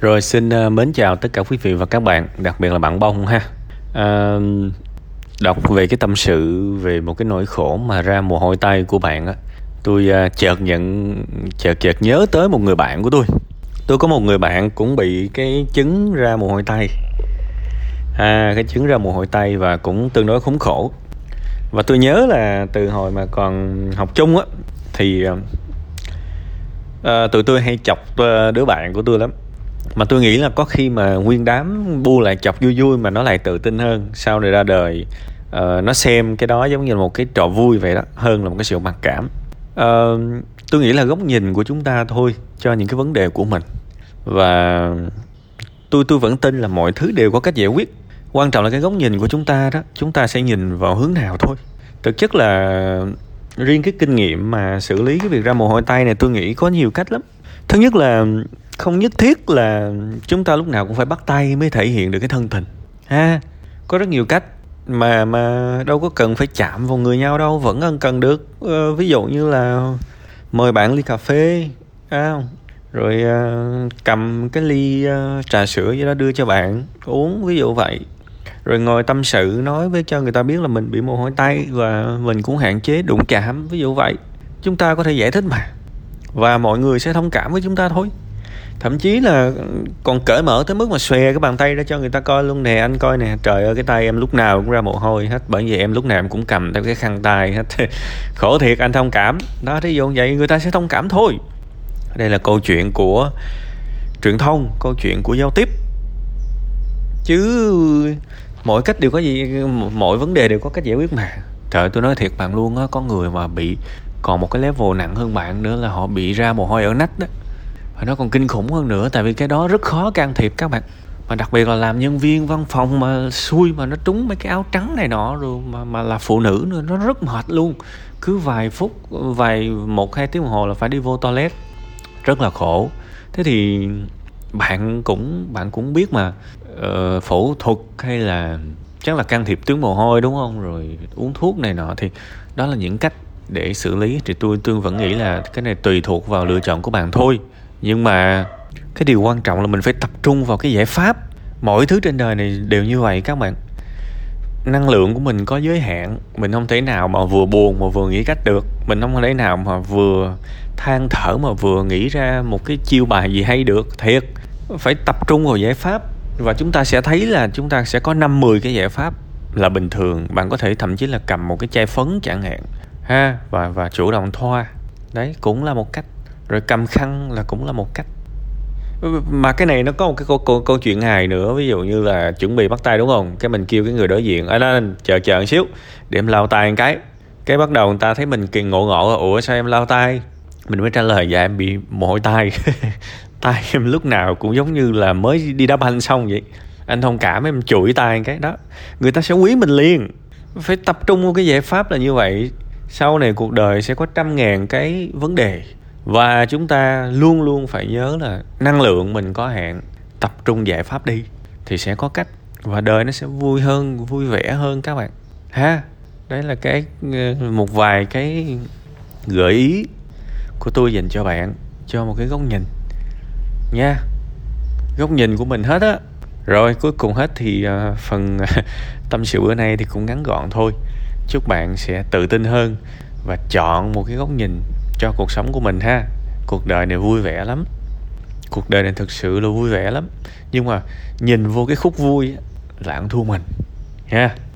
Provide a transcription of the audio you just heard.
Rồi xin uh, mến chào tất cả quý vị và các bạn, đặc biệt là bạn Bông ha. À, đọc về cái tâm sự về một cái nỗi khổ mà ra mồ hôi tay của bạn á, tôi uh, chợt nhận chợt chợt nhớ tới một người bạn của tôi. Tôi có một người bạn cũng bị cái chứng ra mồ hôi tay. À, cái chứng ra mồ hôi tay và cũng tương đối khốn khổ. Và tôi nhớ là từ hồi mà còn học chung á thì uh, tụi tôi hay chọc đứa bạn của tôi lắm mà tôi nghĩ là có khi mà nguyên đám bu lại chọc vui vui mà nó lại tự tin hơn sau này ra đời uh, nó xem cái đó giống như là một cái trò vui vậy đó hơn là một cái sự mặc cảm. Uh, tôi nghĩ là góc nhìn của chúng ta thôi cho những cái vấn đề của mình. Và tôi tôi vẫn tin là mọi thứ đều có cách giải quyết. Quan trọng là cái góc nhìn của chúng ta đó chúng ta sẽ nhìn vào hướng nào thôi. Thực chất là riêng cái kinh nghiệm mà xử lý cái việc ra mồ hôi tay này tôi nghĩ có nhiều cách lắm. Thứ nhất là không nhất thiết là chúng ta lúc nào cũng phải bắt tay mới thể hiện được cái thân tình. Ha có rất nhiều cách mà mà đâu có cần phải chạm vào người nhau đâu vẫn cần cần được. Ờ, ví dụ như là mời bạn ly cà phê à, rồi uh, cầm cái ly uh, trà sữa gì đó đưa cho bạn uống ví dụ vậy. Rồi ngồi tâm sự nói với cho người ta biết là mình bị mồ hôi tay và mình cũng hạn chế đụng chạm ví dụ vậy. Chúng ta có thể giải thích mà. Và mọi người sẽ thông cảm với chúng ta thôi thậm chí là còn cởi mở tới mức mà xòe cái bàn tay ra cho người ta coi luôn nè, anh coi nè. Trời ơi, cái tay em lúc nào cũng ra mồ hôi hết, bởi vì em lúc nào em cũng cầm theo cái khăn tay hết. Khổ thiệt, anh thông cảm. Đó, thí dụ vậy, người ta sẽ thông cảm thôi. Đây là câu chuyện của truyền thông, câu chuyện của giao tiếp. Chứ mỗi cách đều có gì, mỗi vấn đề đều có cách giải quyết mà. Trời, tôi nói thiệt bạn luôn á, có người mà bị, còn một cái level nặng hơn bạn nữa là họ bị ra mồ hôi ở nách đó và nó còn kinh khủng hơn nữa tại vì cái đó rất khó can thiệp các bạn. Mà đặc biệt là làm nhân viên văn phòng mà xui mà nó trúng mấy cái áo trắng này nọ rồi mà mà là phụ nữ nữa nó rất mệt luôn. Cứ vài phút vài một hai tiếng đồng hồ là phải đi vô toilet. Rất là khổ. Thế thì bạn cũng bạn cũng biết mà uh, phẫu thuật hay là chắc là can thiệp tuyến mồ hôi đúng không? Rồi uống thuốc này nọ thì đó là những cách để xử lý. Thì tôi tôi vẫn nghĩ là cái này tùy thuộc vào lựa chọn của bạn thôi nhưng mà cái điều quan trọng là mình phải tập trung vào cái giải pháp. Mọi thứ trên đời này đều như vậy các bạn. Năng lượng của mình có giới hạn, mình không thể nào mà vừa buồn mà vừa nghĩ cách được. Mình không thể nào mà vừa than thở mà vừa nghĩ ra một cái chiêu bài gì hay được. Thiệt, phải tập trung vào giải pháp. Và chúng ta sẽ thấy là chúng ta sẽ có năm mười cái giải pháp là bình thường. Bạn có thể thậm chí là cầm một cái chai phấn chẳng hạn. Ha, và và chủ động thoa. Đấy, cũng là một cách rồi cầm khăn là cũng là một cách. Mà cái này nó có một cái câu, câu, câu chuyện hài nữa ví dụ như là chuẩn bị bắt tay đúng không? Cái mình kêu cái người đối diện ở đó chờ chờ một xíu để em lau tay một cái. Cái bắt đầu người ta thấy mình kỳ ngộ ngộ ủa sao em lau tay? Mình mới trả lời dạ em bị mồ hôi tay. Tay em lúc nào cũng giống như là mới đi đá banh xong vậy. Anh thông cảm em chửi tay cái đó. Người ta sẽ quý mình liền. Phải tập trung vào cái giải pháp là như vậy. Sau này cuộc đời sẽ có trăm ngàn cái vấn đề và chúng ta luôn luôn phải nhớ là năng lượng mình có hạn, tập trung giải pháp đi thì sẽ có cách và đời nó sẽ vui hơn, vui vẻ hơn các bạn. Ha, đấy là cái ờ, một vài cái gợi ý của tôi dành cho bạn, cho một cái góc nhìn nha. Góc nhìn của mình hết á. Rồi, cuối cùng hết thì ờ, phần, tâm sự bữa nay thì cũng ngắn gọn thôi. Chúc bạn sẽ tự tin hơn và chọn một cái góc nhìn cho cuộc sống của mình ha. Cuộc đời này vui vẻ lắm. Cuộc đời này thực sự là vui vẻ lắm. Nhưng mà nhìn vô cái khúc vui là ăn thua mình. Ha.